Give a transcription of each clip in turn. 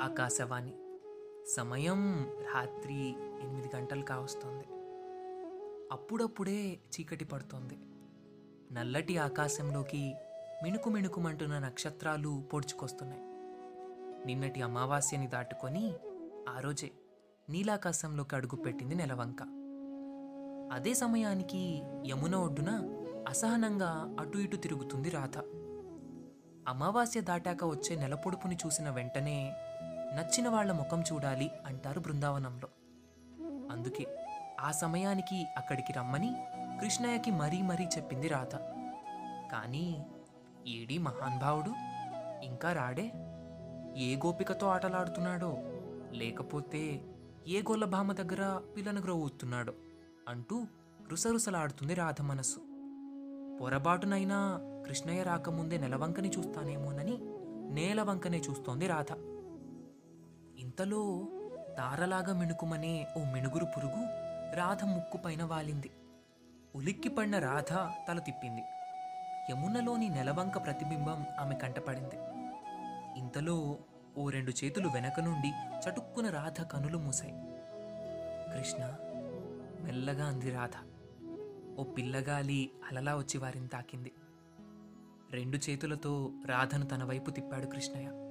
ఆకాశవాణి. సమయం రాత్రి ఎనిమిది గంటలు కావస్తోంది. అప్పుడప్పుడే చీకటి పడుతోంది. నల్లటి ఆకాశంలోకి మిణుకు మిణుకుమంటున్న నక్షత్రాలు పొడుచుకొస్తున్నాయి. నిన్నటి అమావాస్యని దాటుకొని ఆ రోజే నీలాకాశంలోకి అడుగుపెట్టింది నెలవంక. అదే సమయానికి యమున ఒడ్డున అసహనంగా అటు ఇటు తిరుగుతుంది రాధ. అమావాస్య దాటాక వచ్చే నెలపొడుపుని చూసిన వెంటనే నచ్చిన వాళ్ళ ముఖం చూడాలి అంటారు బృందావనంలో. అందుకే ఆ సమయానికి అక్కడికి రమ్మని కృష్ణయ్యకి మరీ మరీ చెప్పింది రాధ. కానీ ఏడీ మహాన్భావుడు ఇంకా రాడే? ఏ గోపికతో ఆటలాడుతున్నాడో? లేకపోతే ఏ గొల్లభామ దగ్గర పిల్లను గ్రోవుతున్నాడో అంటూ రుసరుసలాడుతుంది రాధ మనసు. పొరబాటునైనా కృష్ణయ్య రాకముందే నెలవంకని చూస్తానేమోనని నేలవంకనే చూస్తోంది రాధ. ఇంతలో తారలాగా మిణుకుమనే ఓ మిణుగురు పురుగు రాధ ముక్కు పైన వాలింది. ఉలిక్కిపడిన రాధ తల తిప్పింది. యమునలోని నెలవంక ప్రతిబింబం ఆమె కంటపడింది. ఇంతలో ఓ రెండు చేతులు వెనక నుండి చటుక్కున రాధ కనులు మూసాయి కృష్ణ మెల్లగా అంది రాధ. ఓ పిల్లగాలి అలలా వచ్చి వారిని తాకింది. రెండు చేతులతో రాధను తన వైపు తిప్పాడు కృష్ణయ్య.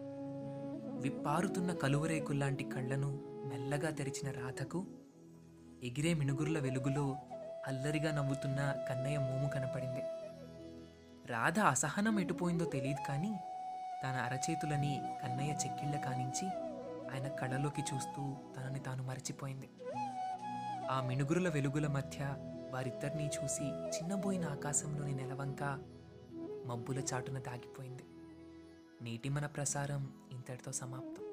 విప్పారుతున్న కలువరేకుల్లాంటి కళ్ళను మెల్లగా తెరిచిన రాధకు ఎగిరే మినుగుర్ల వెలుగులో అల్లరిగా నవ్వుతున్న కన్నయ్య మోము కనపడింది. రాధ అసహనం ఎటుపోయిందో తెలియదు కానీ తన అరచేతులని కన్నయ్య చెక్కిళ్ళ కానించి ఆయన కళ్ళలోకి చూస్తూ తనని తాను మరచిపోయింది. ఆ మినుగురుల వెలుగుల మధ్య వారిద్దరినీ చూసి చిన్నబోయిన ఆకాశంలోని నెలవంక మబ్బుల చాటున దాగిపోయింది. నేటి మన ప్రసారం ఇంతటితో సమాప్తం.